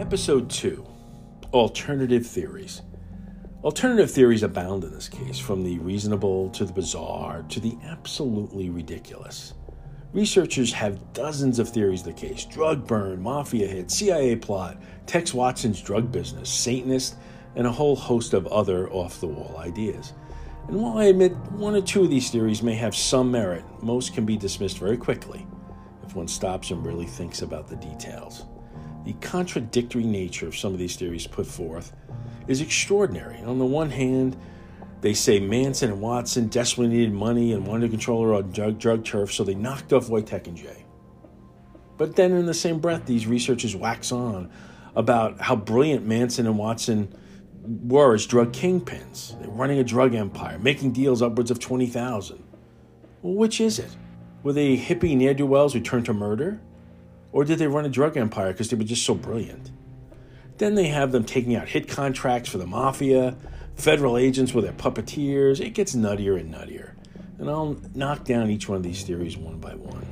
Episode 2 Alternative Theories. Alternative theories abound in this case, from the reasonable to the bizarre to the absolutely ridiculous. Researchers have dozens of theories of the case drug burn, mafia hit, CIA plot, Tex Watson's drug business, Satanist, and a whole host of other off the wall ideas. And while I admit one or two of these theories may have some merit, most can be dismissed very quickly if one stops and really thinks about the details. The contradictory nature of some of these theories put forth is extraordinary. On the one hand, they say Manson and Watson desperately needed money and wanted to control our drug, drug turf, so they knocked off Wojtek and Jay. But then, in the same breath, these researchers wax on about how brilliant Manson and Watson were as drug kingpins. They're running a drug empire, making deals upwards of 20,000. Well, which is it? Were they hippie ne'er do wells who turned to murder? Or did they run a drug empire because they were just so brilliant? Then they have them taking out hit contracts for the mafia, federal agents with their puppeteers. It gets nuttier and nuttier. And I'll knock down each one of these theories one by one.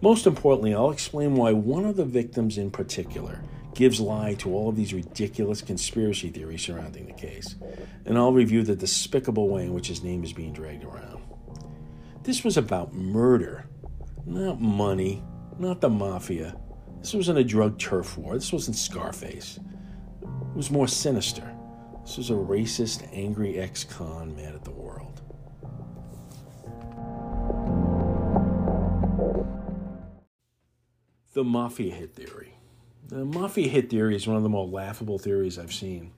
Most importantly, I'll explain why one of the victims in particular gives lie to all of these ridiculous conspiracy theories surrounding the case. And I'll review the despicable way in which his name is being dragged around. This was about murder, not money, not the mafia. This wasn't a drug turf war. This wasn't Scarface. It was more sinister. This was a racist, angry ex con mad at the world. The Mafia hit theory. The Mafia hit theory is one of the more laughable theories I've seen.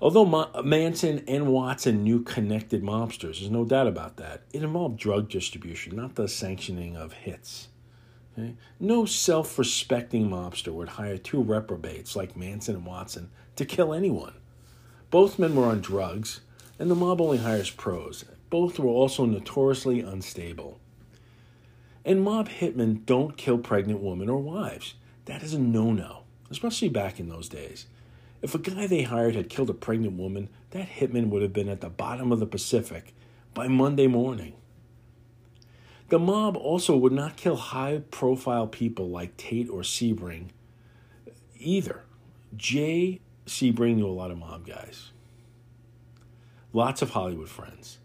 Although Ma- Manson and Watson knew connected mobsters, there's no doubt about that. It involved drug distribution, not the sanctioning of hits. Okay? No self respecting mobster would hire two reprobates like Manson and Watson to kill anyone. Both men were on drugs, and the mob only hires pros. Both were also notoriously unstable. And mob hitmen don't kill pregnant women or wives. That is a no no, especially back in those days. If a guy they hired had killed a pregnant woman, that hitman would have been at the bottom of the Pacific by Monday morning. The mob also would not kill high profile people like Tate or Sebring either. Jay Sebring knew a lot of mob guys, lots of Hollywood friends.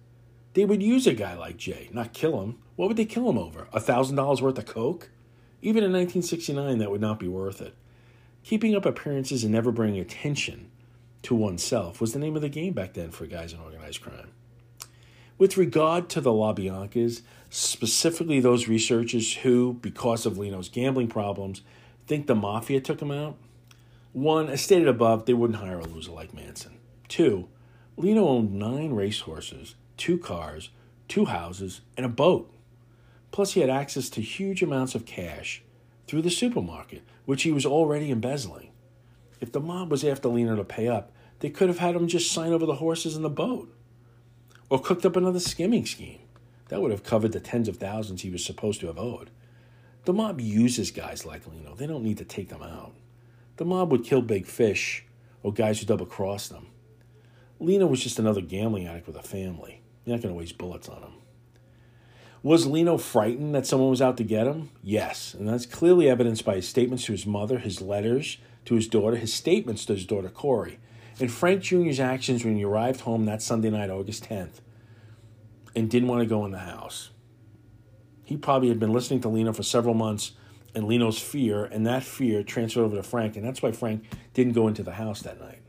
They would use a guy like Jay, not kill him. What would they kill him over? A $1,000 worth of coke? Even in 1969, that would not be worth it. Keeping up appearances and never bringing attention to oneself was the name of the game back then for guys in organized crime. With regard to the LaBiancas, specifically those researchers who, because of Leno's gambling problems, think the mafia took him out, one, as stated above, they wouldn't hire a loser like Manson. Two, Leno owned nine racehorses, two cars, two houses, and a boat. Plus, he had access to huge amounts of cash through the supermarket, which he was already embezzling. If the mob was after Leno to pay up, they could have had him just sign over the horses and the boat. Or cooked up another skimming scheme. That would have covered the tens of thousands he was supposed to have owed. The mob uses guys like Leno. They don't need to take them out. The mob would kill big fish or guys who double cross them. Leno was just another gambling addict with a family. You're not going to waste bullets on him. Was Leno frightened that someone was out to get him? Yes, and that's clearly evidenced by his statements to his mother, his letters to his daughter, his statements to his daughter Corey, and Frank Jr.'s actions when he arrived home that Sunday night, August 10th, and didn't want to go in the house. He probably had been listening to Leno for several months and Leno's fear, and that fear transferred over to Frank, and that's why Frank didn't go into the house that night.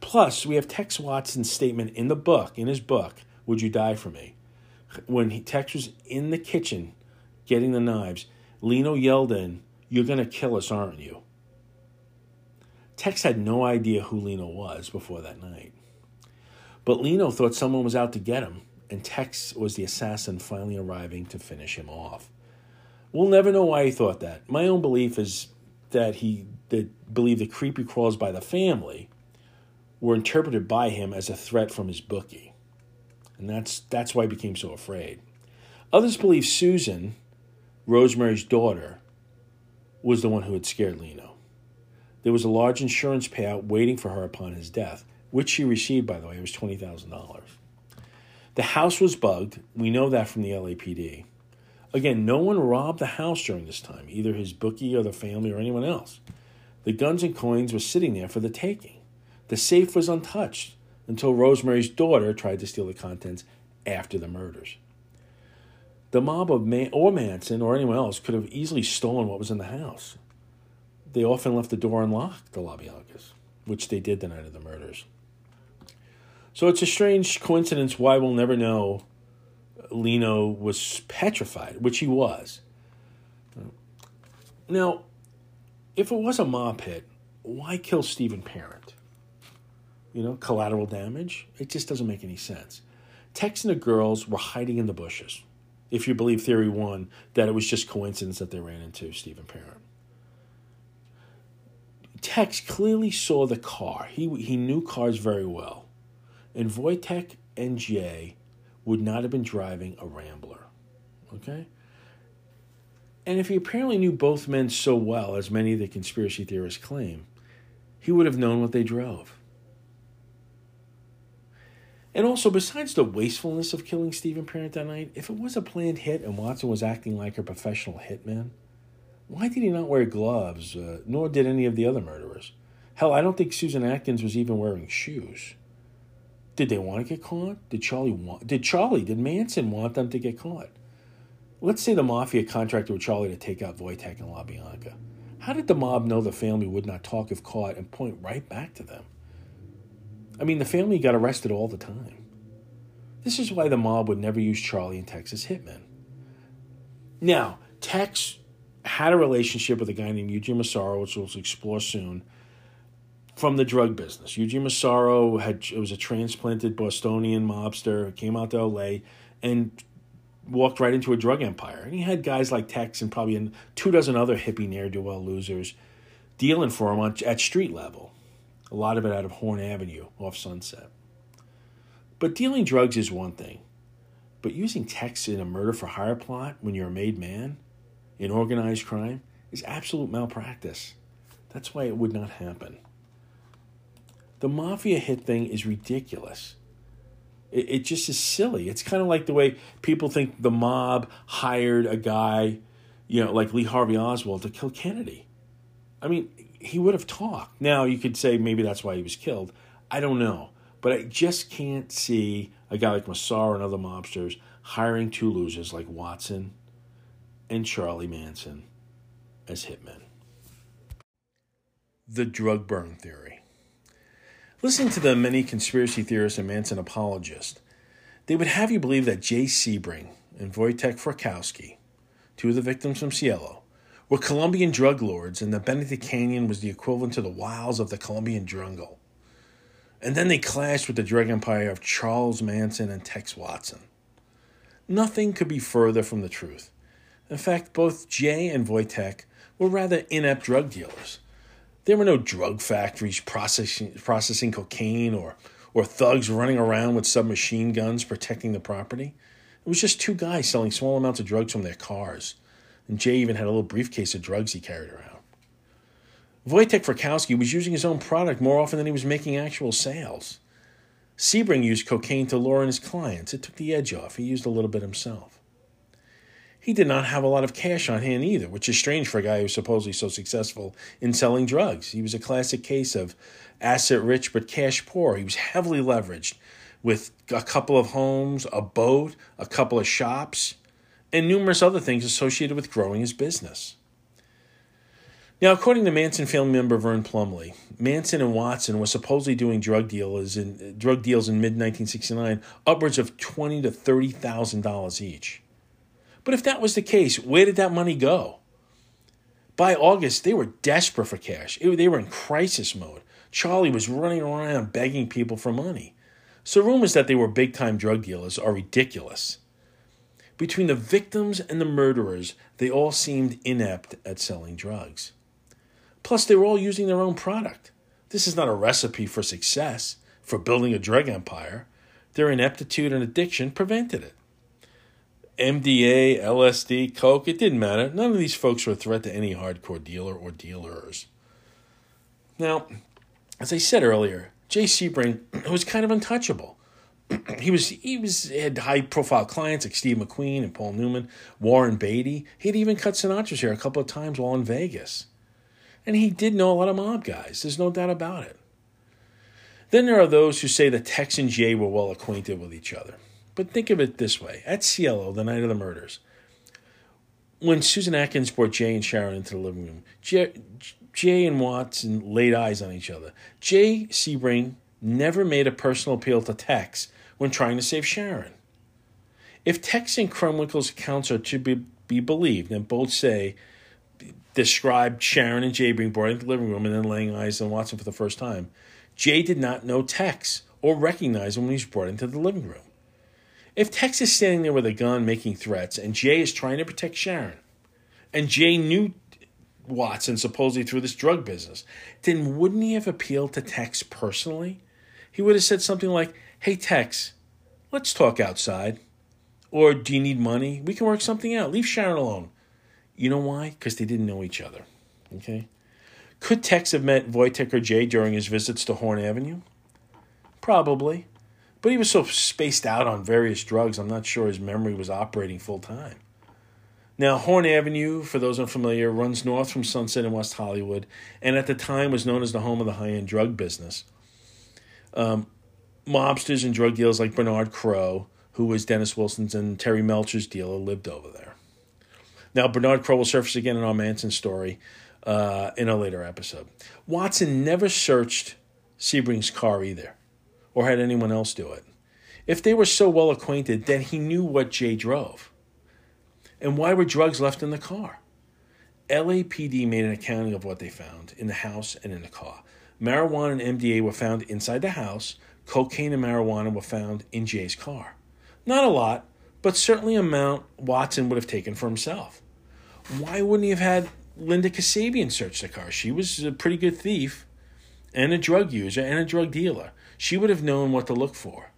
Plus, we have Tex Watson's statement in the book, in his book, Would You Die for Me? When he, Tex was in the kitchen getting the knives, Leno yelled in, You're going to kill us, aren't you? Tex had no idea who Leno was before that night. But Leno thought someone was out to get him, and Tex was the assassin finally arriving to finish him off. We'll never know why he thought that. My own belief is that he that believed the creepy crawls by the family were interpreted by him as a threat from his bookie. And that's that's why he became so afraid. Others believe Susan, Rosemary's daughter, was the one who had scared Leno. There was a large insurance payout waiting for her upon his death, which she received, by the way, it was $20,000. The house was bugged. We know that from the LAPD. Again, no one robbed the house during this time, either his bookie or the family or anyone else. The guns and coins were sitting there for the taking. The safe was untouched until Rosemary's daughter tried to steal the contents after the murders. The mob of Man- or Manson or anyone else could have easily stolen what was in the house. They often left the door unlocked, the LaBiancas, which they did the night of the murders. So it's a strange coincidence why we'll never know Leno was petrified, which he was. Now, if it was a mob hit, why kill Stephen Parent? You know, collateral damage? It just doesn't make any sense. Tex and the girls were hiding in the bushes, if you believe theory one, that it was just coincidence that they ran into Stephen Parent. Tex clearly saw the car. He, he knew cars very well. And Wojtek and Jay would not have been driving a Rambler. Okay? And if he apparently knew both men so well, as many of the conspiracy theorists claim, he would have known what they drove. And also, besides the wastefulness of killing Stephen Parent that night, if it was a planned hit and Watson was acting like a professional hitman, why did he not wear gloves, uh, nor did any of the other murderers? Hell, I don't think Susan Atkins was even wearing shoes. Did they want to get caught? Did Charlie want? Did Charlie? Did Manson want them to get caught? Let's say the mafia contracted with Charlie to take out Wojtek and LaBianca. How did the mob know the family would not talk if caught and point right back to them? I mean, the family got arrested all the time. This is why the mob would never use Charlie and Tex as hitmen. Now, Tex had a relationship with a guy named Eugene Massaro, which we'll explore soon, from the drug business. Eugene Massaro had was a transplanted Bostonian mobster, came out to LA and walked right into a drug empire. And he had guys like Tex and probably two dozen other hippie ne'er do well losers dealing for him on, at street level. A lot of it out of Horn Avenue off Sunset. But dealing drugs is one thing. But using Tex in a murder for hire plot when you're a made man in organized crime is absolute malpractice. That's why it would not happen. The mafia hit thing is ridiculous. It, it just is silly. It's kind of like the way people think the mob hired a guy, you know, like Lee Harvey Oswald to kill Kennedy. I mean, he would have talked. Now, you could say maybe that's why he was killed. I don't know. But I just can't see a guy like Massaro and other mobsters hiring two losers like Watson and Charlie Manson as hitmen. The drug burn theory. Listening to the many conspiracy theorists and Manson apologists, they would have you believe that Jay Sebring and Wojtek Frykowski, two of the victims from Cielo, were Colombian drug lords and that Benedict Canyon was the equivalent to the wilds of the Colombian jungle. And then they clashed with the drug empire of Charles Manson and Tex Watson. Nothing could be further from the truth. In fact, both Jay and Wojtek were rather inept drug dealers there were no drug factories processing, processing cocaine or, or thugs running around with submachine guns protecting the property. It was just two guys selling small amounts of drugs from their cars. And Jay even had a little briefcase of drugs he carried around. Wojtek Frykowski was using his own product more often than he was making actual sales. Sebring used cocaine to lure in his clients. It took the edge off. He used a little bit himself. He did not have a lot of cash on hand either, which is strange for a guy who's supposedly so successful in selling drugs. He was a classic case of asset rich but cash poor. He was heavily leveraged with a couple of homes, a boat, a couple of shops, and numerous other things associated with growing his business. Now, according to Manson family member Vern Plumlee, Manson and Watson were supposedly doing drug deals in drug deals in mid 1969, upwards of twenty to thirty thousand dollars each. But if that was the case, where did that money go? By August, they were desperate for cash. they were in crisis mode. Charlie was running around begging people for money. So rumors that they were big time drug dealers are ridiculous. Between the victims and the murderers, they all seemed inept at selling drugs. Plus, they were all using their own product. This is not a recipe for success, for building a drug empire. Their ineptitude and addiction prevented it. MDA, LSD, Coke, it didn't matter. None of these folks were a threat to any hardcore dealer or dealers. Now, as I said earlier, Jay Sebring was kind of untouchable. he was he was had high profile clients like Steve McQueen and Paul Newman, Warren Beatty. He'd even cut Sinatra's hair a couple of times while in Vegas. And he did know a lot of mob guys. There's no doubt about it. Then there are those who say that Tex and Jay were well acquainted with each other. But think of it this way at Cielo, the night of the murders, when Susan Atkins brought Jay and Sharon into the living room, Jay, Jay and Watson laid eyes on each other. Jay Sebring never made a personal appeal to Tex when trying to save Sharon. If Tex and Krenwinkel's accounts are to be, be believed, and both say described Sharon and Jay being brought into the living room and then laying eyes on Watson for the first time, Jay did not know Tex or recognize him when he was brought into the living room. If Tex is standing there with a gun making threats and Jay is trying to protect Sharon, and Jay knew Watson supposedly through this drug business, then wouldn't he have appealed to Tex personally? He would have said something like, Hey, Tex, let's talk outside. Or do you need money? We can work something out. Leave Sharon alone. You know why? Because they didn't know each other. Okay? Could Tex have met Wojtek or Jay during his visits to Horn Avenue? Probably. But he was so spaced out on various drugs, I'm not sure his memory was operating full time. Now, Horn Avenue, for those unfamiliar, runs north from Sunset in West Hollywood, and at the time was known as the home of the high end drug business. Um, mobsters and drug dealers like Bernard Crowe, who was Dennis Wilson's and Terry Melcher's dealer, lived over there. Now, Bernard Crowe will surface again in our Manson story uh, in a later episode. Watson never searched Sebring's car either or had anyone else do it. If they were so well acquainted, then he knew what Jay drove. And why were drugs left in the car? LAPD made an accounting of what they found in the house and in the car. Marijuana and MDA were found inside the house. Cocaine and marijuana were found in Jay's car. Not a lot, but certainly an amount Watson would have taken for himself. Why wouldn't he have had Linda Kasabian search the car? She was a pretty good thief and a drug user and a drug dealer. She would have known what to look for.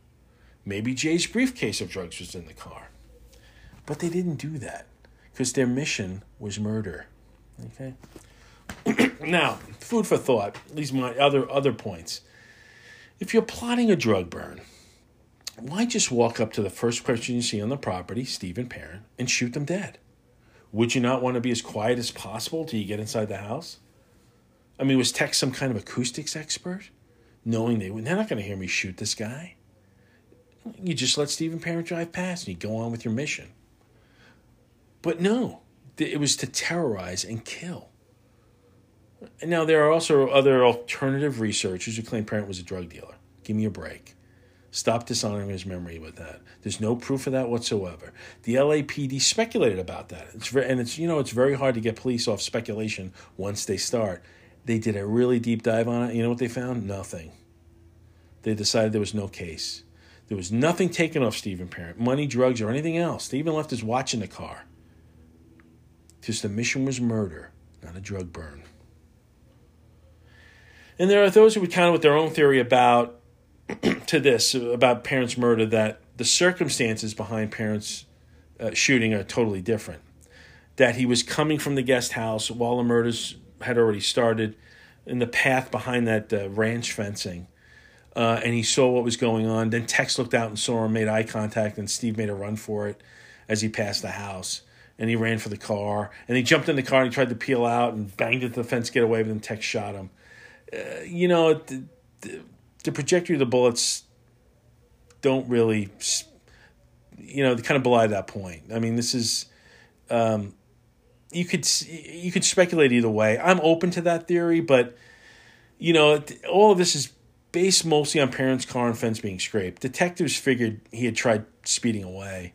Maybe Jay's briefcase of drugs was in the car. But they didn't do that because their mission was murder. Okay? now, food for thought, these my other other points. If you're plotting a drug burn, why just walk up to the first person you see on the property, Stephen Parent, and shoot them dead? Would you not want to be as quiet as possible till you get inside the house? I mean, was Tex some kind of acoustics expert? Knowing they, they're not going to hear me shoot this guy. You just let Stephen Parent drive past and you go on with your mission. But no, it was to terrorize and kill. Now, there are also other alternative researchers who claim Parent was a drug dealer. Give me a break. Stop dishonoring his memory with that. There's no proof of that whatsoever. The LAPD speculated about that. It's very, and it's you know it's very hard to get police off speculation once they start. They did a really deep dive on it. You know what they found? Nothing. They decided there was no case. There was nothing taken off Stephen Parent, money, drugs, or anything else. Even left his watch in the car. Just the mission was murder, not a drug burn. And there are those who would counter with their own theory about to this about Parent's murder that the circumstances behind Parent's uh, shooting are totally different. That he was coming from the guest house while the murders had already started in the path behind that uh, ranch fencing. Uh, and he saw what was going on. Then Tex looked out and saw him, made eye contact, and Steve made a run for it as he passed the house. And he ran for the car. And he jumped in the car and he tried to peel out and banged into the fence, get away, but then Tex shot him. Uh, you know, the, the, the trajectory of the bullets don't really, you know, kind of belie that point. I mean, this is. Um, you could you could speculate either way. I'm open to that theory, but you know, all of this is based mostly on Parent's car and fence being scraped. Detectives figured he had tried speeding away.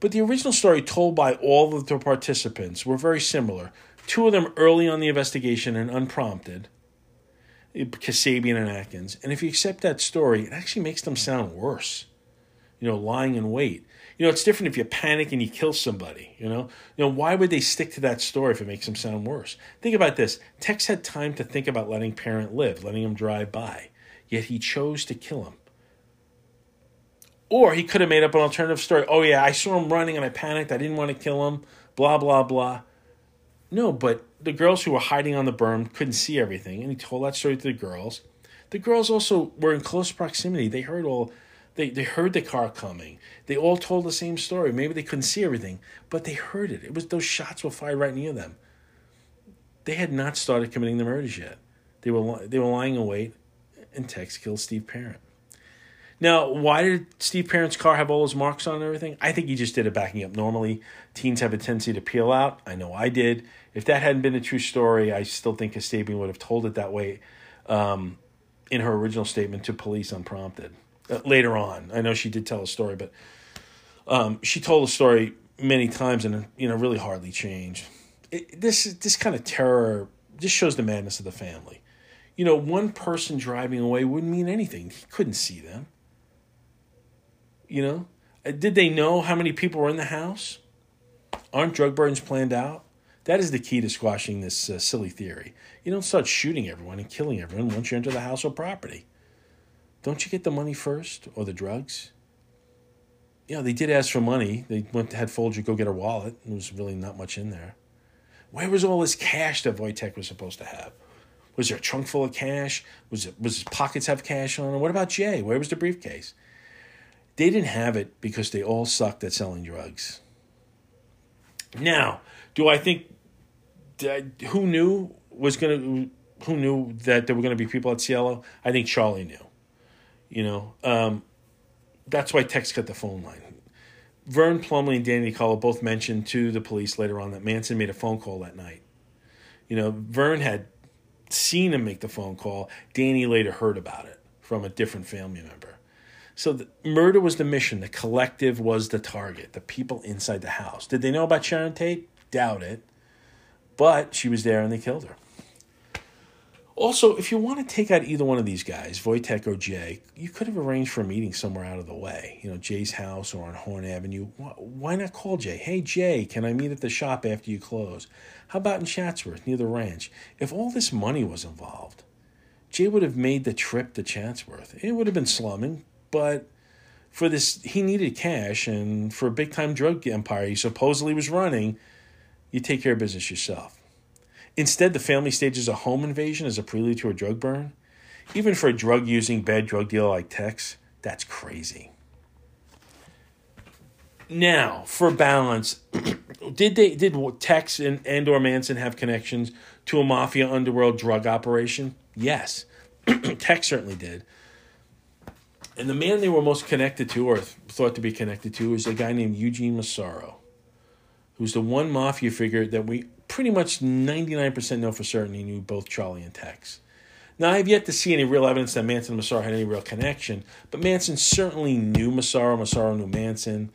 But the original story told by all of the participants were very similar. Two of them early on the investigation and unprompted, eh, Kasabian and Atkins. And if you accept that story, it actually makes them sound worse. You know, lying in wait. You know, it's different if you panic and you kill somebody, you know? You know, why would they stick to that story if it makes them sound worse? Think about this. Tex had time to think about letting Parent live, letting him drive by, yet he chose to kill him. Or he could have made up an alternative story. Oh, yeah, I saw him running and I panicked. I didn't want to kill him. Blah, blah, blah. No, but the girls who were hiding on the berm couldn't see everything. And he told that story to the girls. The girls also were in close proximity. They heard all they, they heard the car coming. They all told the same story. Maybe they couldn't see everything, but they heard it. It was those shots were fired right near them. They had not started committing the murders yet. They were they were lying in wait, and Tex killed Steve Parent. Now, why did Steve Parent's car have all those marks on and everything? I think he just did it backing up. Normally, teens have a tendency to peel out. I know I did. If that hadn't been a true story, I still think Kasabian would have told it that way um, in her original statement to police unprompted. Uh, later on, I know she did tell a story, but um, she told a story many times and you know really hardly changed. It, this this kind of terror just shows the madness of the family. You know, one person driving away wouldn't mean anything. He couldn't see them. You know, uh, did they know how many people were in the house? Aren't drug burns planned out? That is the key to squashing this uh, silly theory. You don't start shooting everyone and killing everyone once you enter the house or property. Don't you get the money first or the drugs? You know, they did ask for money. They went had Folger go get her wallet. There was really not much in there. Where was all this cash that Wojtek was supposed to have? Was there a trunk full of cash? Was it was his pockets have cash on them? What about Jay? Where was the briefcase? They didn't have it because they all sucked at selling drugs. Now, do I think who knew was going to who knew that there were going to be people at Cielo? I think Charlie knew. You know, um, that's why Tex cut the phone line. Vern Plumlee and Danny Nicolo both mentioned to the police later on that Manson made a phone call that night. You know, Vern had seen him make the phone call. Danny later heard about it from a different family member. So the murder was the mission. The collective was the target. The people inside the house. Did they know about Sharon Tate? Doubt it. But she was there and they killed her. Also, if you want to take out either one of these guys, Wojtek or Jay, you could have arranged for a meeting somewhere out of the way. You know, Jay's house or on Horn Avenue. Why not call Jay? Hey, Jay, can I meet at the shop after you close? How about in Chatsworth, near the ranch? If all this money was involved, Jay would have made the trip to Chatsworth. It would have been slumming, but for this, he needed cash, and for a big time drug empire he supposedly was running, you take care of business yourself. Instead, the family stages a home invasion as a prelude to a drug burn. Even for a drug using bad drug dealer like Tex, that's crazy. Now, for balance, did they did Tex and, and or Manson have connections to a mafia underworld drug operation? Yes. Tex certainly did. And the man they were most connected to, or thought to be connected to, is a guy named Eugene Massaro, who's the one mafia figure that we pretty much 99% know for certain he knew both Charlie and Tex. Now, I have yet to see any real evidence that Manson and Massaro had any real connection, but Manson certainly knew Massaro. Massaro knew Manson.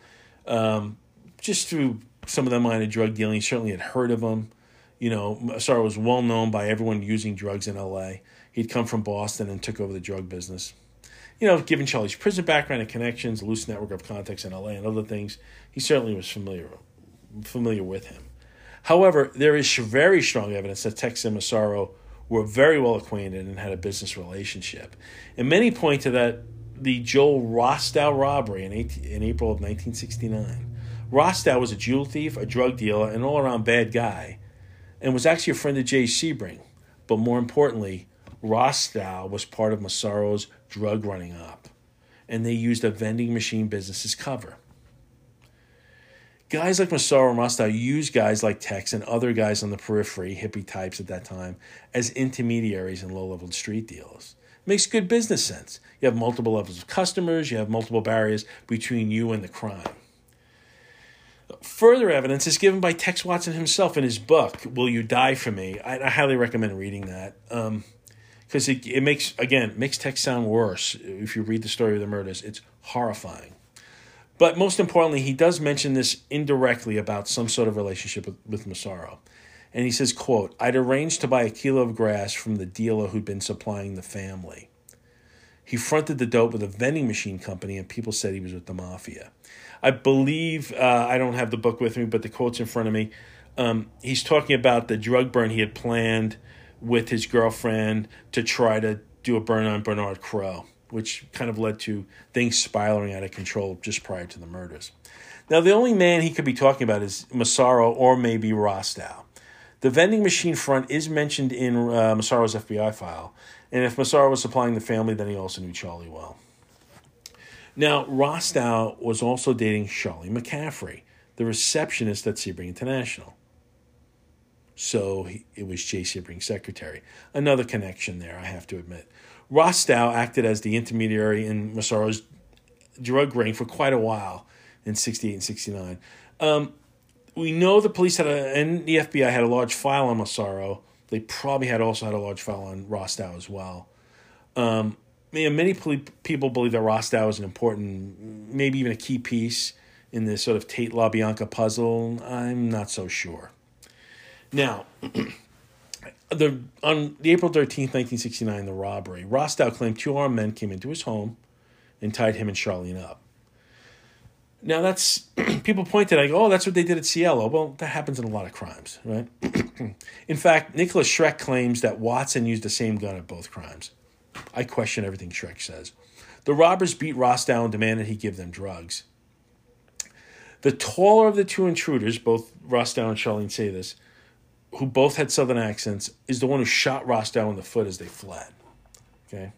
Um, just through some of the minor drug dealing, he certainly had heard of him. You know, Massaro was well known by everyone using drugs in LA. He'd come from Boston and took over the drug business. You know, given Charlie's prison background and connections, loose network of contacts in LA, and other things, he certainly was familiar familiar with him. However, there is very strong evidence that Tex and Massaro were very well acquainted and had a business relationship. And many point to that the Joel Rostau robbery in, 18, in April of 1969. Rostau was a jewel thief, a drug dealer, an all around bad guy, and was actually a friend of Jay Sebring. But more importantly, Rostau was part of Massaro's drug running up, and they used a vending machine business as cover guys like Massaro and Rostau use guys like Tex and other guys on the periphery, hippie types at that time, as intermediaries and low level street deals. It makes good business sense. You have multiple levels of customers, you have multiple barriers between you and the crime. Further evidence is given by Tex Watson himself in his book, Will You Die for Me? I, I highly recommend reading that. because um, it, it makes, again, makes Tex sound worse if you read the story of the murders. It's horrifying. But most importantly, he does mention this indirectly about some sort of relationship with, with Massaro. And he says, quote, I'd arranged to buy a kilo of grass from the dealer who'd been supplying the family. He fronted the dope with a vending machine company, and people said he was with the mafia. I believe, uh, I don't have the book with me, but the quote's in front of me. Um, he's talking about the drug burn he had planned with his girlfriend to try to do a burn on Bernard Crowe which kind of led to things spiraling out of control just prior to the murders. Now, the only man he could be talking about is Massaro or maybe Rostau. The vending machine front is mentioned in uh, Massaro's FBI file, and if Massaro was supplying the family, then he also knew Charlie well. Now, Rostow was also dating Charlie McCaffrey, the receptionist at Sebring International. So he, it was Jay Sebring's secretary. Another connection there, I have to admit. Rostau acted as the intermediary in Massaro's drug ring for quite a while in 68 and 69. Um, we know the police had a, and the FBI had a large file on Massaro. They probably had also had a large file on Rostau as well. Um, many people believe that Rostau is an important, maybe even a key piece in this sort of Tate LaBianca puzzle. I'm not so sure. Now, the on the April 13th, 1969, the robbery, Rostau claimed two armed men came into his home and tied him and Charlene up. Now that's people pointed like, oh, that's what they did at Cielo. Well, that happens in a lot of crimes, right? in fact, Nicholas Schreck claims that Watson used the same gun at both crimes. I question everything Schreck says. The robbers beat Rostau and demanded he give them drugs. The taller of the two intruders, both Rostau and Charlene say this, who both had southern accents, is the one who shot Rostau in the foot as they fled. Okay.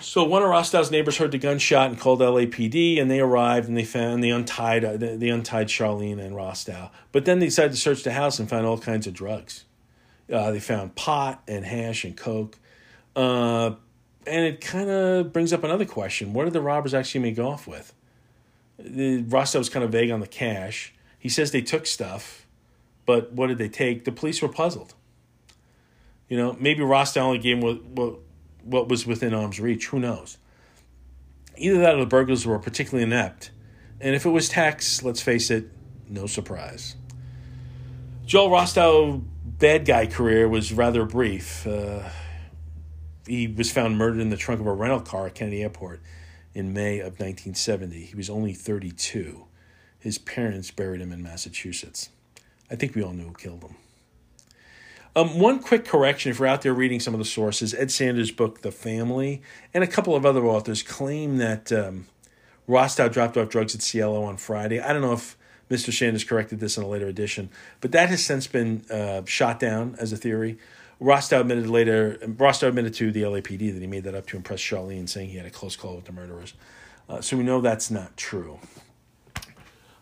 So one of Rostau's neighbors heard the gunshot and called LAPD, and they arrived and they found they untied uh, they, untied Charlene and Rostau. But then they decided to search the house and found all kinds of drugs. Uh, they found pot and hash and coke, uh, and it kind of brings up another question: What did the robbers actually make off with? The, Rostau was kind of vague on the cash. He says they took stuff, but what did they take? The police were puzzled. You know, maybe Rostau only gave what, what what was within arm's reach. Who knows? Either that or the burglars were particularly inept. And if it was Tex, let's face it, no surprise. Joel Rostau bad guy career was rather brief. Uh, he was found murdered in the trunk of a rental car at Kennedy Airport in May of 1970. He was only 32. His parents buried him in Massachusetts. I think we all knew who killed him. Um, one quick correction if you're out there reading some of the sources, Ed Sanders' book, The Family, and a couple of other authors claim that um, Rostau dropped off drugs at Cielo on Friday. I don't know if Mr. Sanders corrected this in a later edition, but that has since been uh, shot down as a theory. Rostau admitted later, Rostau admitted to the LAPD that he made that up to impress Charlene, saying he had a close call with the murderers. Uh, so we know that's not true.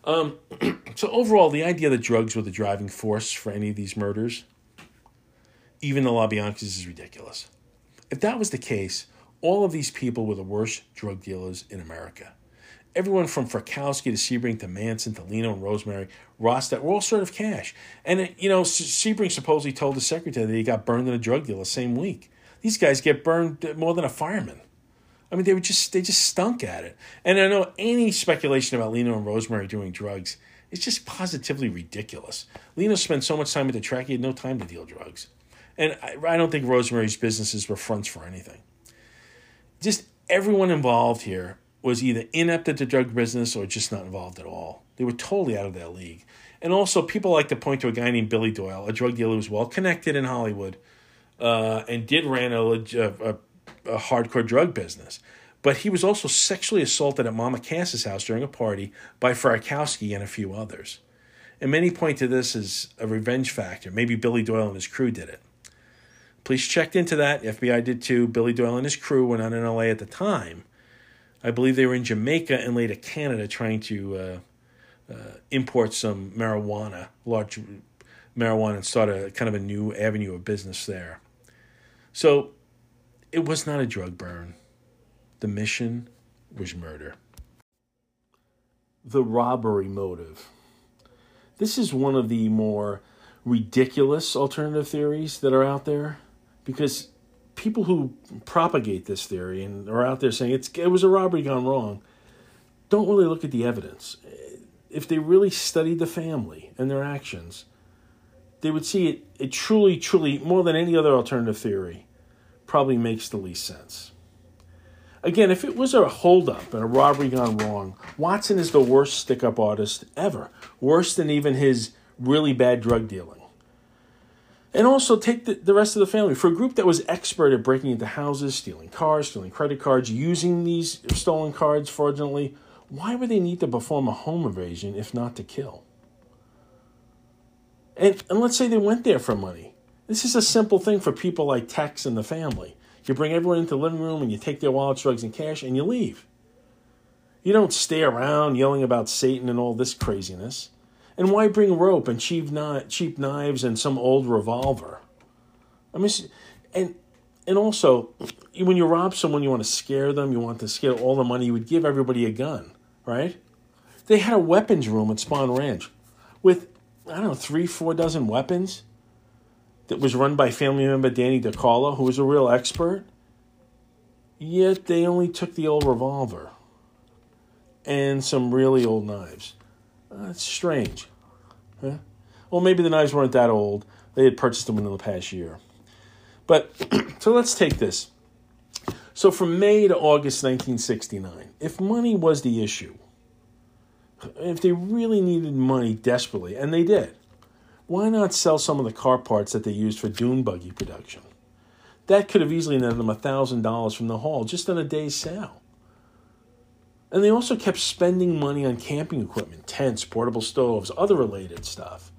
Um, so overall, the idea that drugs were the driving force for any of these murders even the LaBianca's is ridiculous. If that was the case, all of these people were the worst drug dealers in America. Everyone from Frykowski to Sebring to Manson to Leno and Rosemary, Ross, that were all sort of cash. And, it, you know, Sebring supposedly told the secretary that he got burned in a drug deal the same week. These guys get burned more than a fireman. I mean, they were just they just stunk at it. And I know any speculation about Leno and Rosemary doing drugs is just positively ridiculous. Leno spent so much time at the track, he had no time to deal drugs. And I, I don't think Rosemary's businesses were fronts for anything. Just everyone involved here was either inept at the drug business or just not involved at all. They were totally out of their league. And also, people like to point to a guy named Billy Doyle, a drug dealer who was well connected in Hollywood uh, and did ran a, a, a, hardcore drug business. But he was also sexually assaulted at Mama Cass's house during a party by Frykowski and a few others. And many point to this as a revenge factor. Maybe Billy Doyle and his crew did it. Police checked into that. FBI did too. Billy Doyle and his crew were not in LA at the time. I believe they were in Jamaica and later Canada trying to uh, uh, import some marijuana, large marijuana, and start a kind of a new avenue of business there. So it was not a drug burn. The mission was murder. The robbery motive. This is one of the more ridiculous alternative theories that are out there because people who propagate this theory and are out there saying it was a robbery gone wrong don't really look at the evidence. If they really studied the family and their actions, they would see it, it truly, truly, more than any other alternative theory, probably makes the least sense. Again, if it was a holdup and a robbery gone wrong, Watson is the worst stick up artist ever. Worse than even his really bad drug dealing. And also take the, the rest of the family. For a group that was expert at breaking into houses, stealing cars, stealing credit cards, using these stolen cards fraudulently, why would they need to perform a home invasion if not to kill? And, and let's say they went there for money. This is a simple thing for people like Tex and the family. You bring everyone into the living room and you take their wallets, drugs, and cash and you leave. You don't stay around yelling about Satan and all this craziness. And why bring rope and cheap, cheap knives and some old revolver? I mean, and and also, when you rob someone, you want to scare them. You want to scare all the money. You would give everybody a gun, right? They had a weapons room at Spahn Ranch with I don't know three, four dozen weapons. That was run by family member Danny DeCarlo, who was a real expert. Yet they only took the old revolver and some really old knives. Uh, That's strange. Huh? Well, maybe the knives weren't that old. They had purchased them in the past year. But so let's take this. So from May to August 1969, if money was the issue, if they really needed money desperately, and they did, why not sell some of the car parts that they used for dune buggy production? That could have easily netted them $1,000 from the haul just on a day's sale. And they also kept spending money on camping equipment, tents, portable stoves, other related stuff.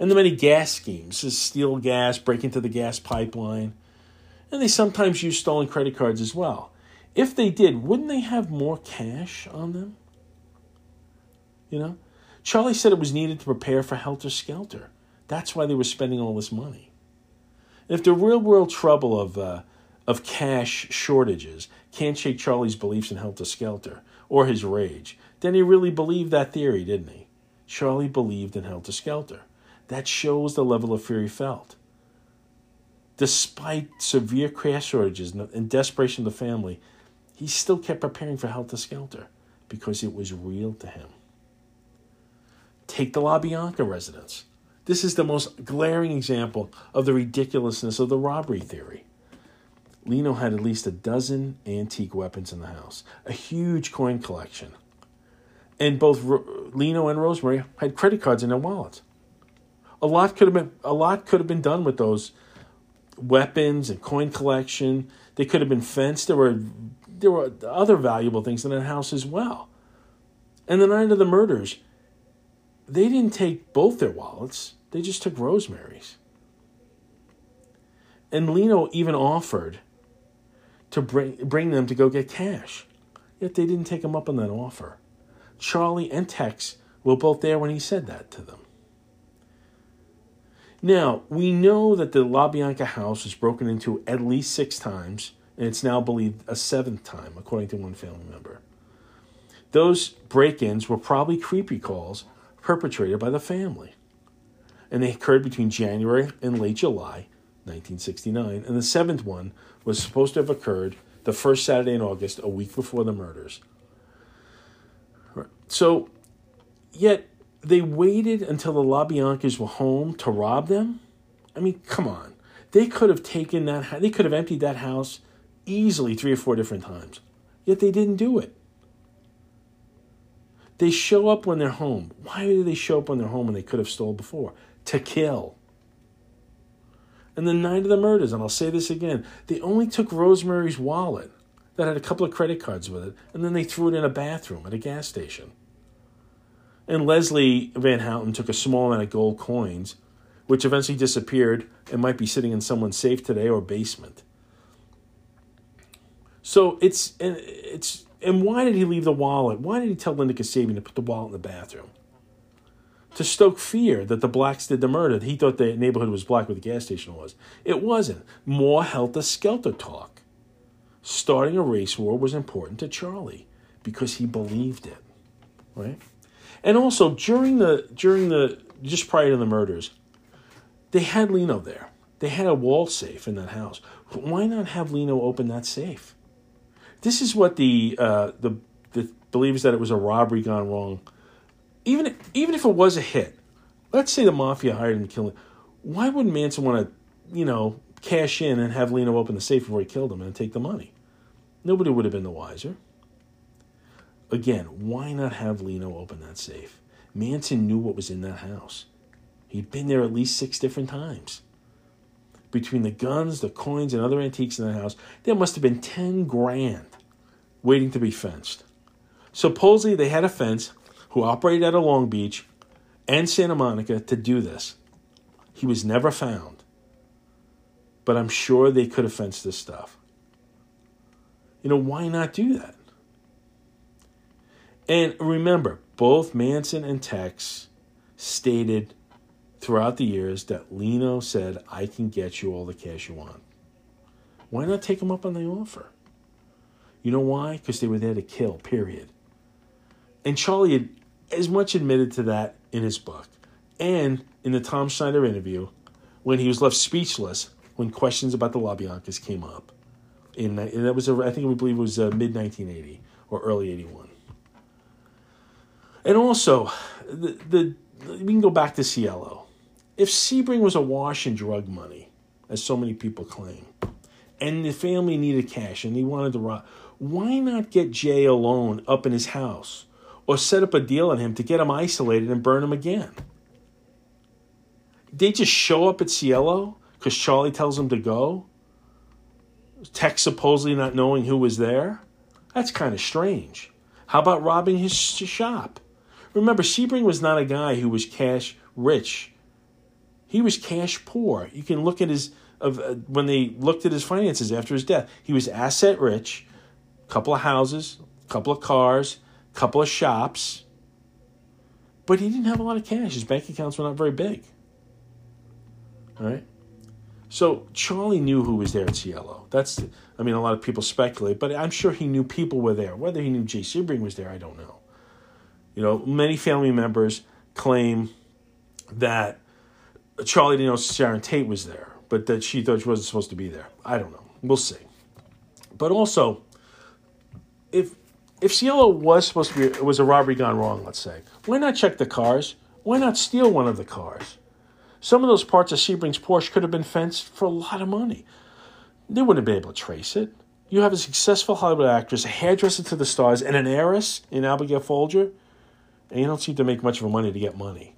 And the many gas schemes, steal gas, break into the gas pipeline. And they sometimes use stolen credit cards as well. If they did, wouldn't they have more cash on them? You know? Charlie said it was needed to prepare for Helter Skelter. That's why they were spending all this money. If the real world trouble of, uh, of cash shortages can't shake Charlie's beliefs in Helter Skelter, or his rage. Then he really believed that theory, didn't he? Charlie believed in Helter Skelter. That shows the level of fear he felt. Despite severe cash shortages and desperation of the family, he still kept preparing for Helter Skelter because it was real to him. Take the LaBianca residence. This is the most glaring example of the ridiculousness of the robbery theory. Leno had at least a dozen antique weapons in the house, a huge coin collection. And both Ro- Leno and Rosemary had credit cards in their wallets. A lot could have been a lot could have been done with those weapons and coin collection. They could have been fenced. There were there were other valuable things in that house as well. And the night of the murders, they didn't take both their wallets. They just took Rosemary's. And Leno even offered to bring, bring them to go get cash. Yet they didn't take him up on that offer. Charlie and Tex were both there when he said that to them. Now, we know that the LaBianca house was broken into at least six times, and it's now believed a seventh time, according to one family member. Those break ins were probably creepy crawls perpetrated by the family, and they occurred between January and late July 1969, and the seventh one was supposed to have occurred the first Saturday in August, a week before the murders. So, yet they waited until the LaBiancas were home to rob them? I mean, come on. They could have taken that, they could have emptied that house easily three or four different times. Yet they didn't do it. They show up when they're home. Why do they show up when they're home when they could have stole before? To kill. And the night of the murders, and I'll say this again, they only took Rosemary's wallet that had a couple of credit cards with it, and then they threw it in a bathroom at a gas station. And Leslie Van Houten took a small amount of gold coins, which eventually disappeared and might be sitting in someone's safe today or basement. So it's it's and why did he leave the wallet? Why did he tell Linda Kasabian to put the wallet in the bathroom? to stoke fear that the blacks did the murder. He thought the neighborhood was black where the gas station was. It wasn't. More helter skelter talk. Starting a race war was important to Charlie because he believed it. Right? And also during the during the just prior to the murders, they had Leno there. They had a wall safe in that house. Why not have Leno open that safe? This is what the uh, the the believes that it was a robbery gone wrong even even if it was a hit, let's say the mafia hired him to kill him. Why wouldn't Manson want to, you know, cash in and have Leno open the safe before he killed him and take the money? Nobody would have been the wiser. Again, why not have Leno open that safe? Manson knew what was in that house. He'd been there at least six different times. Between the guns, the coins, and other antiques in the house, there must have been 10 grand waiting to be fenced. Supposedly, they had a fence who operated out of Long Beach and Santa Monica to do this. He was never found. But I'm sure they could have fenced this stuff. You know, why not do that? And remember, both Manson and Tex stated throughout the years that Leno said, I can get you all the cash you want. Why not take him up on the offer? You know why? Because they were there to kill, period. And Charlie had as much admitted to that in his book and in the Tom Snyder interview when he was left speechless when questions about the LaBiancas came up. In, and that was, I think we believe it was uh, mid 1980 or early 81. And also, the, the we can go back to Cielo. If Sebring was awash in drug money, as so many people claim, and the family needed cash and he wanted to rob, why not get Jay alone up in his house or set up a deal on him to get him isolated and burn him again? They just show up at Cielo because Charlie tells them to go. Tex supposedly not knowing who was there. That's kind of strange. How about robbing his shop? Remember, Sebring was not a guy who was cash rich. He was cash poor. You can look at his uh, when they looked at his finances after his death. He was asset rich, couple of houses, couple of cars, couple of shops, but he didn't have a lot of cash. His bank accounts were not very big. All right. So Charlie knew who was there at Cielo. That's, I mean, a lot of people speculate, but I'm sure he knew people were there. Whether he knew Jay Sebring was there, I don't know. You know, many family members claim that Charlie didn't know Sharon Tate was there, but that she thought she wasn't supposed to be there. I don't know. We'll see. But also, if if Cielo was supposed to be it was a robbery gone wrong, let's say, why not check the cars? Why not steal one of the cars? Some of those parts of Sebring's Porsche could have been fenced for a lot of money. They wouldn't been able to trace it. You have a successful Hollywood actress, a hairdresser to the stars, and an heiress in Abigail Folger and you don't seem to make much of a money to get money.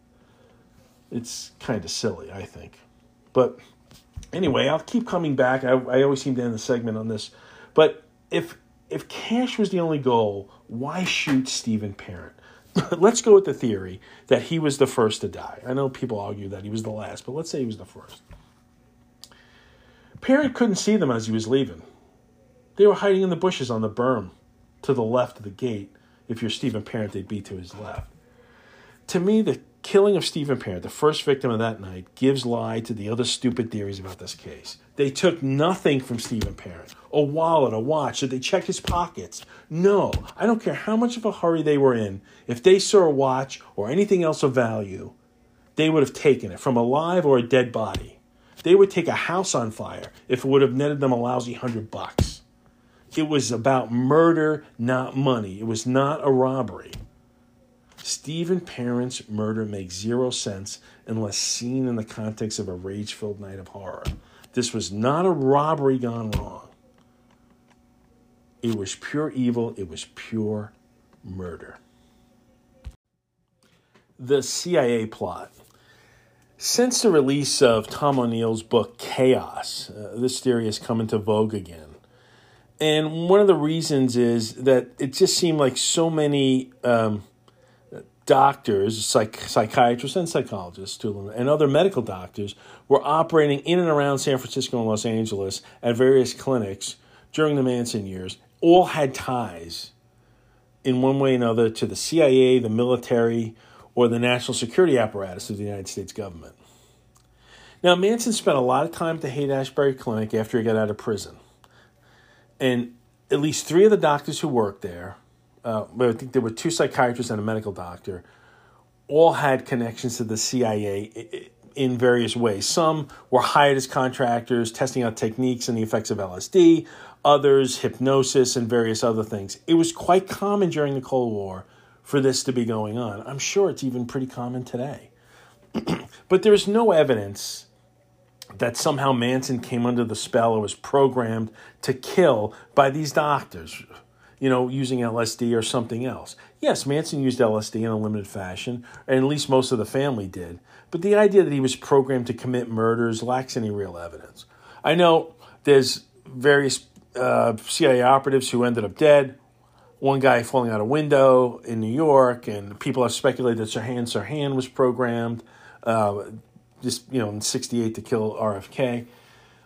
It's kind of silly, I think. But anyway, I'll keep coming back. I, I always seem to end the segment on this. But if if cash was the only goal, why shoot Stephen Parent? let's go with the theory that he was the first to die. I know people argue that he was the last, but let's say he was the first. Parent couldn't see them as he was leaving. They were hiding in the bushes on the berm to the left of the gate if you're Stephen Parent, they'd be to his left. To me, the killing of Stephen Parent, the first victim of that night, gives lie to the other stupid theories about this case. They took nothing from Stephen Parent a wallet, a watch. Did they check his pockets? No. I don't care how much of a hurry they were in. If they saw a watch or anything else of value, they would have taken it from a live or a dead body. They would take a house on fire if it would have netted them a lousy hundred bucks. It was about murder, not money. It was not a robbery. Stephen Parent's murder makes zero sense unless seen in the context of a rage filled night of horror. This was not a robbery gone wrong. It was pure evil, it was pure murder. The CIA plot. Since the release of Tom O'Neill's book Chaos, uh, this theory has come into vogue again. And one of the reasons is that it just seemed like so many um, doctors, psych- psychiatrists, and psychologists, and other medical doctors were operating in and around San Francisco and Los Angeles at various clinics during the Manson years, all had ties in one way or another to the CIA, the military, or the national security apparatus of the United States government. Now, Manson spent a lot of time at the Haight Ashbury Clinic after he got out of prison and at least three of the doctors who worked there, uh, I think there were two psychiatrists and a medical doctor, all had connections to the CIA in various ways. Some were hired as contractors, testing out techniques and the effects of LSD, others, hypnosis, and various other things. It was quite common during the Cold War for this to be going on. I'm sure it's even pretty common today. but there is no evidence that somehow Manson came under the spell or was programmed to kill by these doctors, you know, using LSD or something else. Yes, Manson used LSD in a limited fashion, and at least most of the family did, but the idea that he was programmed to commit murders lacks any real evidence. I know there's various uh, CIA operatives who ended up dead. One guy falling out a window in New York, and people have speculated that Sirhan Sirhan was programmed. Uh, just you know in '68 to kill RFK.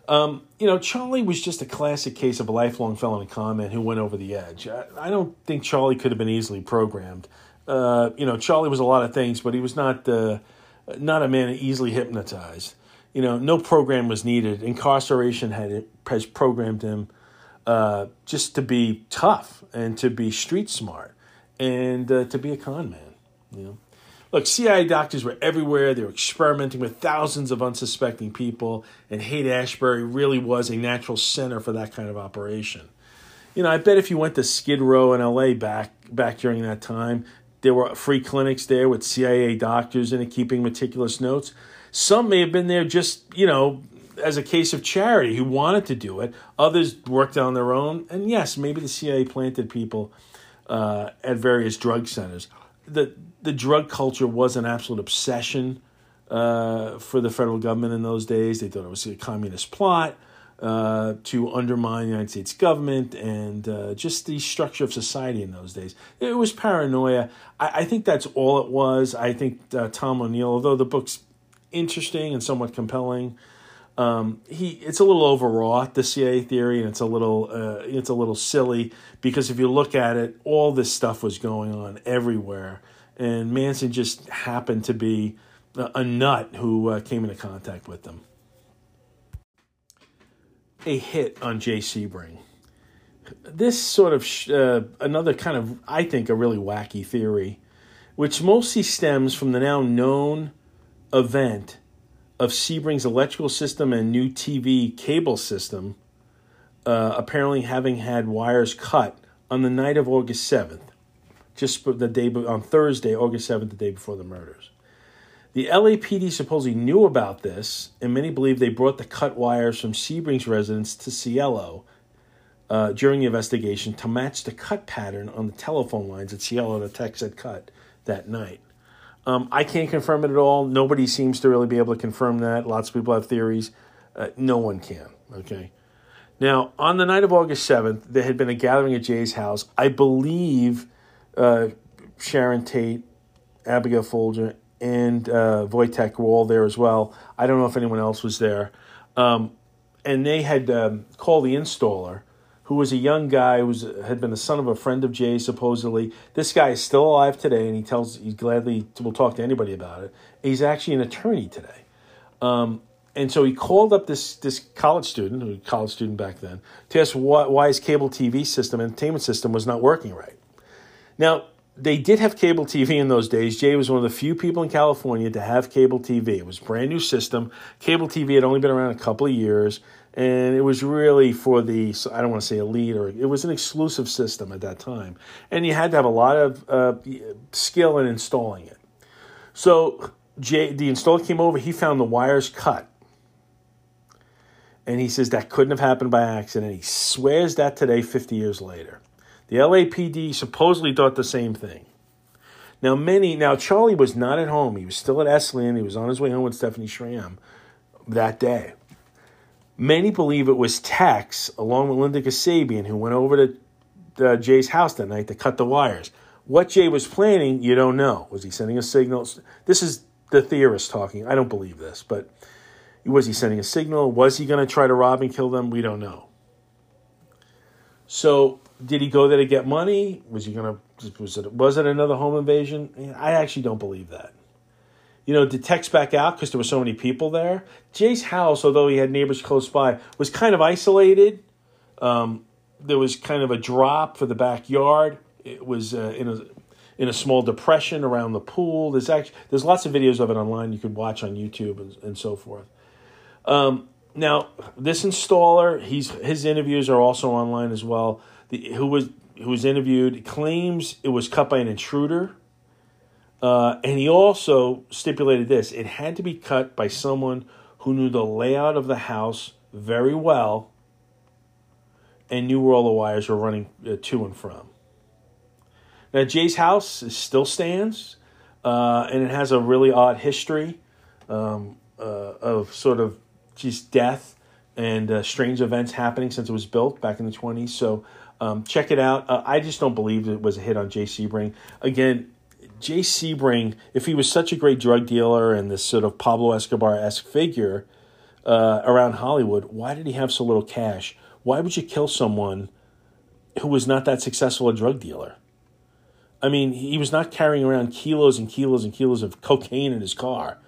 Um, you know, Charlie was just a classic case of a lifelong felony comment who went over the edge. I, I don't think Charlie could have been easily programmed. Uh, you know, Charlie was a lot of things, but he was not uh, not a man easily hypnotized. You know, no program was needed. Incarceration had has programmed him uh, just to be tough and to be street smart and uh, to be a con man. You know, look, CIA doctors were everywhere. They were experimenting with thousands of unsuspecting people, and Haight Ashbury really was a natural center for that kind of operation. You know, I bet if you went to Skid Row in LA back back during that time, there were free clinics there with CIA doctors in it keeping meticulous notes. Some may have been there just, you know, as a case of charity who wanted to do it. Others worked on their own. And yes, maybe the CIA planted people uh, at various drug centers. The, the drug culture was an absolute obsession uh, for the federal government in those days. They thought it was a communist plot uh, to undermine the United States government and uh, just the structure of society in those days. It was paranoia. I, I think that's all it was. I think uh, Tom O'Neill, although the book's interesting and somewhat compelling, um, he it's a little overwrought the CIA theory, and it's a little uh, it's a little silly because if you look at it, all this stuff was going on everywhere, and Manson just happened to be a, nut who uh, came into contact with them a hit on Jay Sebring. This sort of uh, another kind of I think a really wacky theory, which mostly stems from the now known event of Sebring's electrical system and new TV cable system uh, apparently having had wires cut on the night of August seventh, just the day on Thursday, August seventh, the day before the murders. The LAPD supposedly knew about this, and many believe they brought the cut wires from Sebring's residence to Cielo uh, during the investigation to match the cut pattern on the telephone lines at Cielo the Tex had cut that night. Um, I can't confirm it at all. Nobody seems to really be able to confirm that. Lots of people have theories. Uh, no one can. Okay. Now, on the night of August 7th, there had been a gathering at Jay's house. I believe uh, Sharon Tate, Abigail Folger, and uh, Wojtek were all there as well. I don't know if anyone else was there. Um, and they had um, called the installer, who was a young guy, who was had been the son of a friend of Jay, supposedly. This guy is still alive today, and he tells he gladly will talk to anybody about it. He's actually an attorney today. Um, and so he called up this this college student, a college student back then, to ask why, why his cable TV system, entertainment system, was not working right. Now, they did have cable TV in those days. Jay was one of the few people in California to have cable TV. It was brand new system. Cable TV had only been around a couple of years, and it was really for the I don't want to say elite or it was an exclusive system at that time, and you had to have a lot of uh, skill in installing it. So Jay, the installer came over. He found the wires cut. And he says that couldn't have happened by accident. He swears that today, 50 years later. The LAPD supposedly thought the same thing. Now, many, now Charlie was not at home. He was still at Esalen. He was on his way home with Stephanie Schramm that day. Many believe it was Tex, along with Linda Kasabian, who went over to uh, Jay's house that night to cut the wires. What Jay was planning, you don't know. Was he sending a signal? This is the theorist talking. I don't believe this, but was he sending a signal? Was he going to try to rob and kill them? We don't know. So did he go there to get money? Was he gonna was it was it another home invasion? I actually don't believe that. You know, did Tex back out because there were so many people there? Jay's house, although he had neighbors close by, was kind of isolated. Um, there was kind of a drop for the backyard. It was uh, in a in a small depression around the pool. There's actually there's lots of videos of it online you could watch on YouTube and, and so forth. Um, now, this installer, he's his interviews are also online as well the, who was who was interviewed claims it was cut by an intruder. Uh, and he also stipulated this it had to be cut by someone who knew the layout of the house very well and knew where all the wires were running uh, to and from. Now, Jay's house still stands, uh, and it has a really odd history um, uh, of sort of just death and uh, strange events happening since it was built back in the 20s. So um, check it out. Uh, I just don't believe it was a hit on Jay Sebring. Again, Jay Sebring, if he was such a great drug dealer and this sort of Pablo Escobar esque figure uh, around Hollywood, why did he have so little cash? Why would you kill someone who was not that successful a drug dealer? I mean, he was not carrying around kilos and kilos and kilos of cocaine in his car.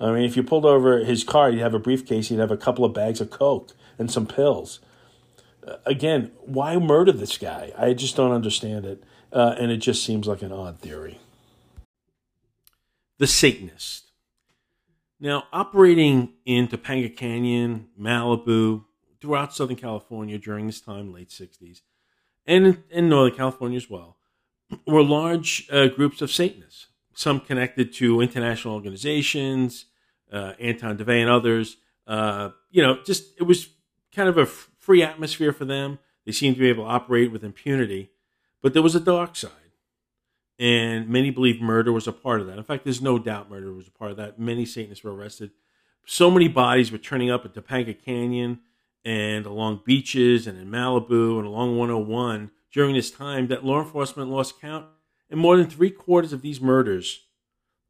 I mean, if you pulled over his car, you'd have a briefcase, you'd have a couple of bags of coke and some pills. Uh, again, why murder this guy? I just don't understand it, uh, and it just seems like an odd theory. The Satanist. Now, operating in Topanga Canyon, Malibu, throughout Southern California during this time, late 60s, and in Northern California as well, were large uh, groups of Satanists, some connected to international organizations, uh, Anton LaVey and others. Uh, you know, just it was kind of a f- free atmosphere for them. They seemed to be able to operate with impunity, but there was a dark side. And many believe murder was a part of that. In fact, there's no doubt murder was a part of that. Many Satanists were arrested. So many bodies were turning up at Topanga Canyon and along beaches and in Malibu and along 101 during this time that law enforcement lost count. And more than three quarters of these murders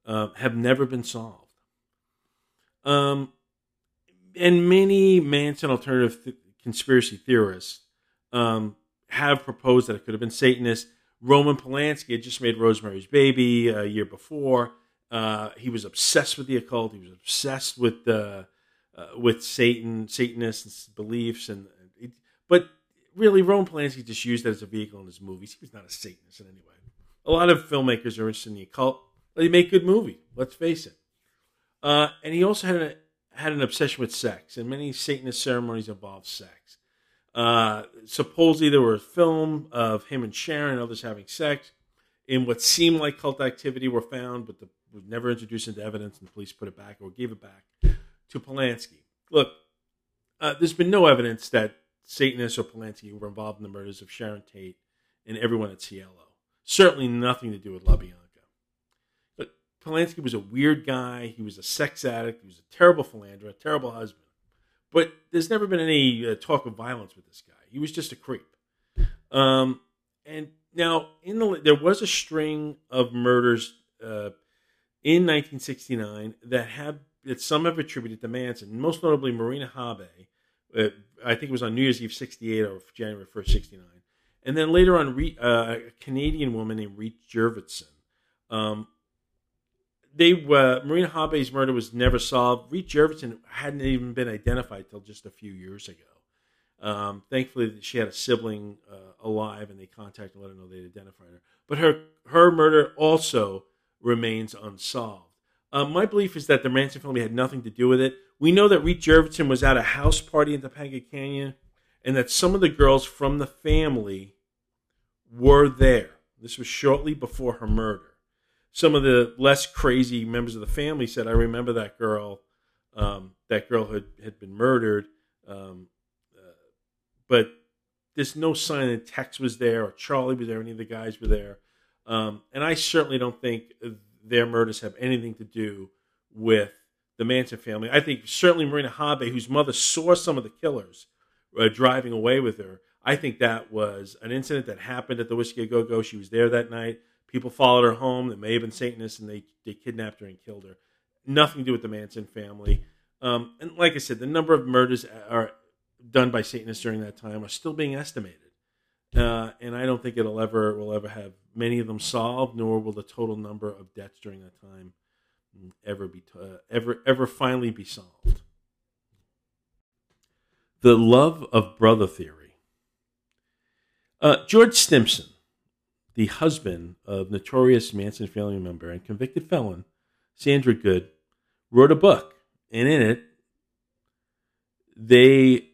uh, have never been solved. Um, and many Manson alternative th- conspiracy theorists um, have proposed that it could have been Satanists. Roman Polanski had just made Rosemary's Baby a year before. Uh, he was obsessed with the occult. He was obsessed with the uh, with Satan, Satanists' beliefs, and it, but really, Roman Polanski just used that as a vehicle in his movies. He was not a Satanist in any way. A lot of filmmakers are interested in the occult. They make good movies. Let's face it. Uh, and he also had a, had an obsession with sex, and many Satanist ceremonies involve sex. Uh, supposedly, there were a film of him and Sharon and others having sex. In what seemed like cult activity were found, but the, was never introduced into evidence, and the police put it back or gave it back to Polanski. Look, uh, there's been no evidence that Satanists or Polanski were involved in the murders of Sharon Tate and everyone at Cielo. Certainly nothing to do with LaBianca. But Polanski was a weird guy. He was a sex addict. He was a terrible philanderer, a terrible husband. But there's never been any uh, talk of violence with this guy. He was just a creep. Um, and now, in the there was a string of murders uh, in 1969 that have that some have attributed to Manson, most notably Marina Habe. Uh, I think it was on New Year's Eve 68 or January 1st, 69. And then later on, uh, a Canadian woman named Reet Jurvetson. Um, they uh, Marina Habe's murder was never solved. Reet Jurvetson hadn't even been identified till just a few years ago. Um, thankfully, she had a sibling uh, alive, and they contacted and let her know they'd identified her. But her her murder also remains unsolved. Uh, my belief is that the Manson family had nothing to do with it. We know that Reet Jurvetson was at a house party in Topanga Canyon, and that some of the girls from the family were there. This was shortly before her murder. Some of the less crazy members of the family said, "I remember that girl. Um, that girl had had been murdered, um, uh, but there's no sign that Tex was there or Charlie was there. Any of the guys were there, um, and I certainly don't think." their murders have anything to do with the Manson family. I think certainly Marina Habe, whose mother saw some of the killers uh, driving away with her, I think that was an incident that happened at the Whisky A Go Go. She was there that night. People followed her home. That may have been Satanists, and they, they kidnapped her and killed her. Nothing to do with the Manson family. Um, and like I said, the number of murders are done by Satanists during that time are still being estimated. Uh, and I don't think it'll ever will ever have many of them solved, nor will the total number of deaths during that time ever be uh, ever ever finally be solved. The love of brother theory. Uh, George Stimson, the husband of notorious Manson family member and convicted felon Sandra Good, wrote a book, and in it they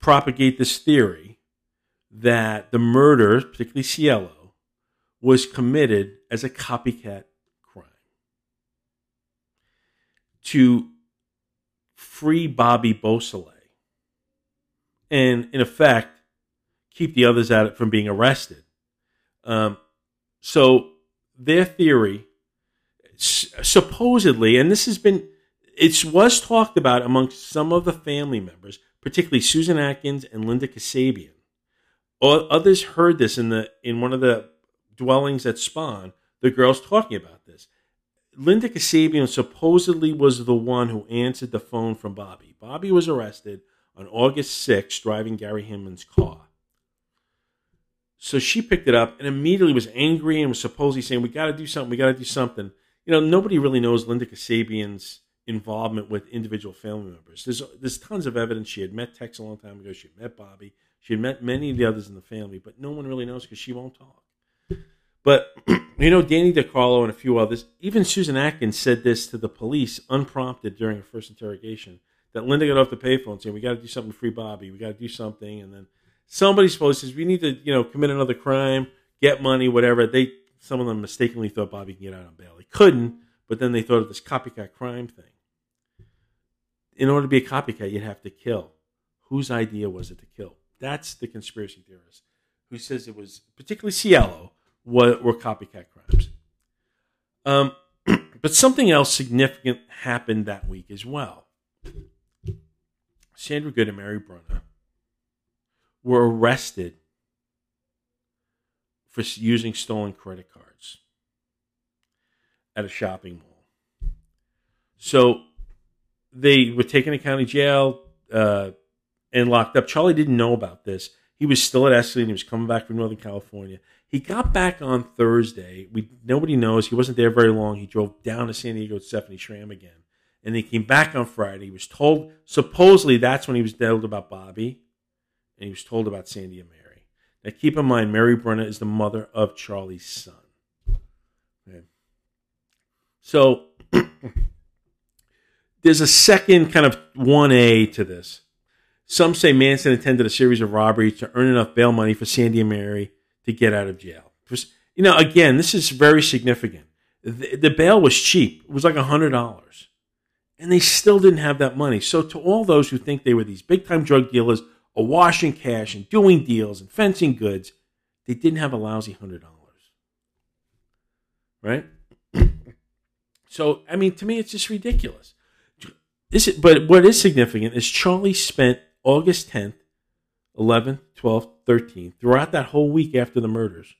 propagate this theory that the murder, particularly Cielo, was committed as a copycat crime to free Bobby Beausoleil and, in effect, keep the others out from being arrested. Um, so their theory, supposedly, and this has been, it was talked about amongst some of the family members, particularly Susan Atkins and Linda Kasabian, Others heard this in the in one of the dwellings at Spahn. The girls talking about this. Linda Kasabian supposedly was the one who answered the phone from Bobby. Bobby was arrested on August 6th driving Gary Hinman's car. So she picked it up and immediately was angry and was supposedly saying, "We got to do something. We got to do something." You know, nobody really knows Linda Kasabian's involvement with individual family members. There's there's tons of evidence. She had met Tex a long time ago. She had met Bobby. She had met many of the others in the family, but no one really knows because she won't talk. But you know, Danny DeCarlo and a few others, even Susan Atkins said this to the police unprompted during her first interrogation. That Linda got off the payphone saying, "We got to do something to free Bobby. We got to do something." And then somebody supposed says, "We need to, you know, commit another crime, get money, whatever." They some of them mistakenly thought Bobby can get out on bail. He couldn't, but then they thought of this copycat crime thing. In order to be a copycat, you'd have to kill. Whose idea was it to kill? That's the conspiracy theorist who says it was particularly Cielo were, were copycat crimes. Um, but something else significant happened that week as well. Sandra Good and Mary Brunner were arrested for using stolen credit cards at a shopping mall. So they were taken to county jail uh, and locked up. Charlie didn't know about this. He was still at Esalen. He was coming back from Northern California. He got back on Thursday. We nobody knows. He wasn't there very long. He drove down to San Diego with Stephanie Schramm again, and he came back on Friday. He was told supposedly that's when he was told about Bobby, and he was told about Sandy and Mary. Now keep in mind, Mary Brunner is the mother of Charlie's son. Okay. So there's a second kind of one A to this. Some say Manson intended a series of robberies to earn enough bail money for Sandy and Mary to get out of jail. You know, again, this is very significant. The, the bail was cheap. It was like $100. And they still didn't have that money. So, to all those who think they were these big time drug dealers, washing cash and doing deals and fencing goods, they didn't have a lousy $100. Right? so, I mean, to me, it's just ridiculous. This is, but what is significant is Charlie spent August 10th 11th, 12th, 13th, throughout that whole week after the murders,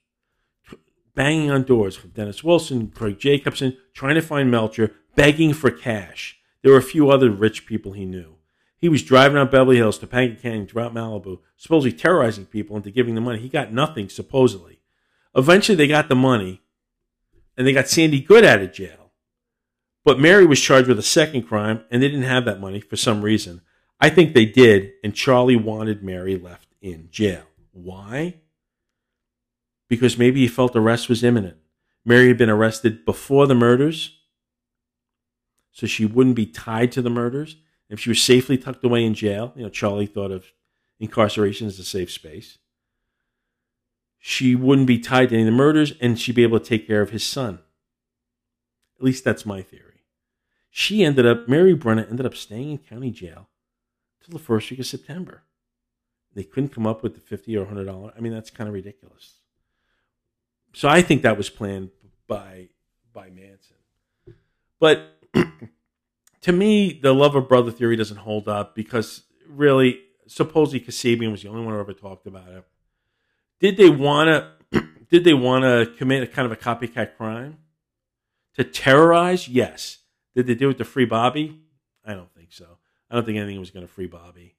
banging on doors from Dennis Wilson, Craig Jacobson, trying to find Melcher, begging for cash. There were a few other rich people he knew. He was driving up Beverly Hills to Topanga Canyon throughout Malibu, supposedly terrorizing people into giving them money. He got nothing, supposedly. Eventually, they got the money, and they got Sandy Good out of jail. But Mary was charged with a second crime, and they didn't have that money for some reason. I think they did, and Charlie wanted Mary left in jail. Why? Because maybe he felt arrest was imminent. Mary had been arrested before the murders, so she wouldn't be tied to the murders. If she was safely tucked away in jail, you know, Charlie thought of incarceration as a safe space. She wouldn't be tied to any of the murders, and she'd be able to take care of his son. At least that's my theory. She ended up, Mary Brunner ended up staying in county jail till the first week of September. They couldn't come up with the fifty or hundred dollar. I mean, that's kind of ridiculous. So I think that was planned by by Manson. But to me, the love of brother theory doesn't hold up because really, supposedly Kasabian was the only one who ever talked about it. Did they want to? did they want to commit a kind of a copycat crime to terrorize? Yes. Did they do it to free Bobby? I don't think so. I don't think anything was going to free Bobby.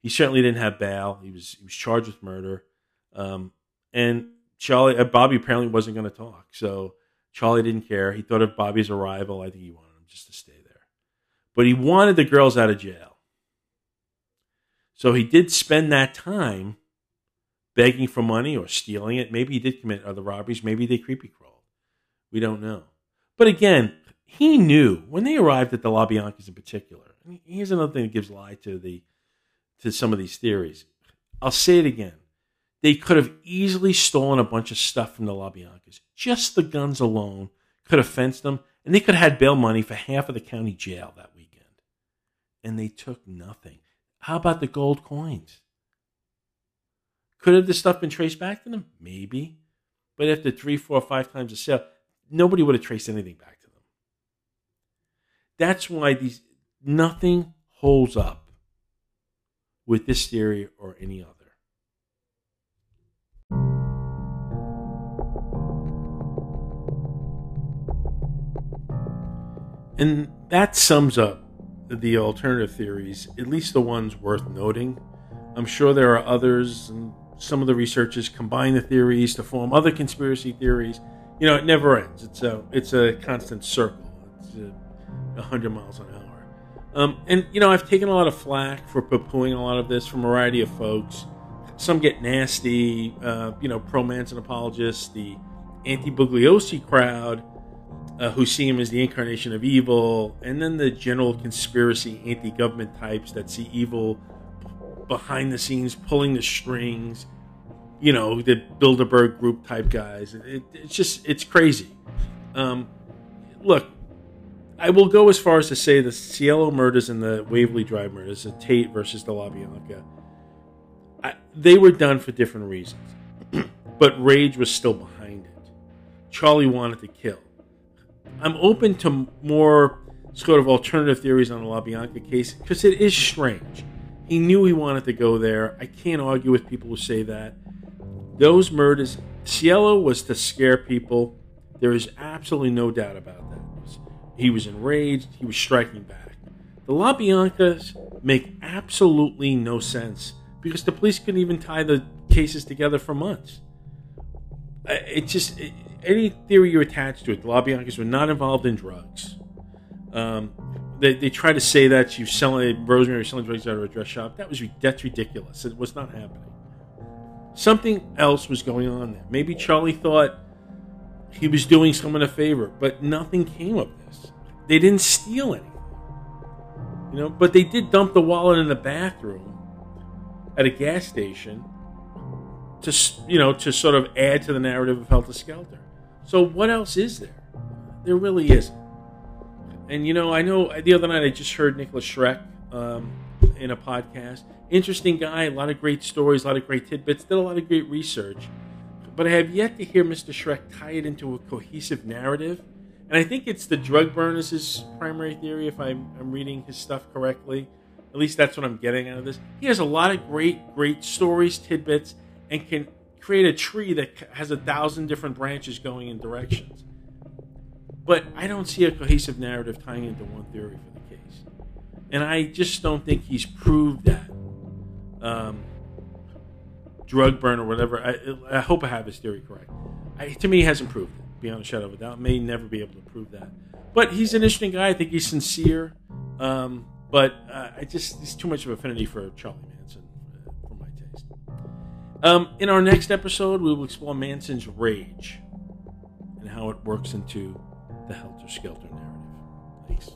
He certainly didn't have bail. He was he was charged with murder, um, and Charlie uh, Bobby apparently wasn't going to talk. So Charlie didn't care. He thought of Bobby's arrival. I think he wanted just to stay there, but he wanted the girls out of jail. So he did spend that time begging for money or stealing it. Maybe he did commit other robberies. Maybe they creepy crawled. We don't know. But again, he knew when they arrived at the LaBiancas in particular here's another thing that gives lie to the to some of these theories. I'll say it again. They could have easily stolen a bunch of stuff from the LaBiancas. Just the guns alone could have fenced them, and they could have had bail money for half of the county jail that weekend. And they took nothing. How about the gold coins? Could have this stuff been traced back to them? Maybe. But after three, four, five times a sale, nobody would have traced anything back to them. That's why these Nothing holds up with this theory or any other. And that sums up the alternative theories, at least the ones worth noting. I'm sure there are others, and some of the researchers combine the theories to form other conspiracy theories. You know, it never ends. It's a it's a constant circle. It's a, hundred miles an hour. Um, and you know, I've taken a lot of flack for poo-pooing a lot of this from a variety of folks. Some get nasty. Uh, you know, pro Manson apologists, the anti-Bugliosi crowd, uh, who see him as the incarnation of evil, and then the general conspiracy anti-government types that see evil behind the scenes, pulling the strings. You know, the Bilderberg group type guys. It, it's just it's crazy. Um, look, I will go as far as to say the Cielo murders and the Waverly Drive murders, the Tate versus the LaBianca, I, they were done for different reasons. but rage was still behind it. Charlie wanted to kill. I'm open to more sort of alternative theories on the LaBianca case because it is strange. He knew he wanted to go there. I can't argue with people who say that. Those murders, Cielo was to scare people. There is absolutely no doubt about that. He was enraged. He was striking back. The LaBiancas make absolutely no sense because the police couldn't even tie the cases together for months. It just it, any theory you attach to it, the LaBiancas were not involved in drugs. Um, they, they try to say that you selling Rosemary selling drugs out of a dress shop. That was that's ridiculous. It was not happening. Something else was going on there. Maybe Charlie thought he was doing someone a favor, but nothing came of this. They didn't steal anything, you know. But they did dump the wallet in the bathroom at a gas station to you know to sort of add to the narrative of Helter Skelter. So what else is there? There really isn't. And you know, I know the other night I just heard Nicholas Schreck um, in a podcast. Interesting guy, a lot of great stories, a lot of great tidbits, did a lot of great research. But I have yet to hear Mr. Schreck tie it into a cohesive narrative. And I think it's the drug burners his primary theory, if I'm, I'm reading his stuff correctly. At least that's what I'm getting out of this. He has a lot of great, great stories, tidbits, and can create a tree that has a thousand different branches going in directions. But I don't see a cohesive narrative tying into one theory for the case. And I just don't think he's proved that. Um, drug burn or whatever. I, I, hope I have his theory correct. I, to me, he hasn't proved it beyond a shadow of a doubt. May never be able to prove that. But he's an interesting guy. I think he's sincere. Um, but uh, I just he's too much of affinity for Charlie Manson Um, in our next episode, we will explore Manson's rage and how it works into the Helter Skelter narrative. Thanks.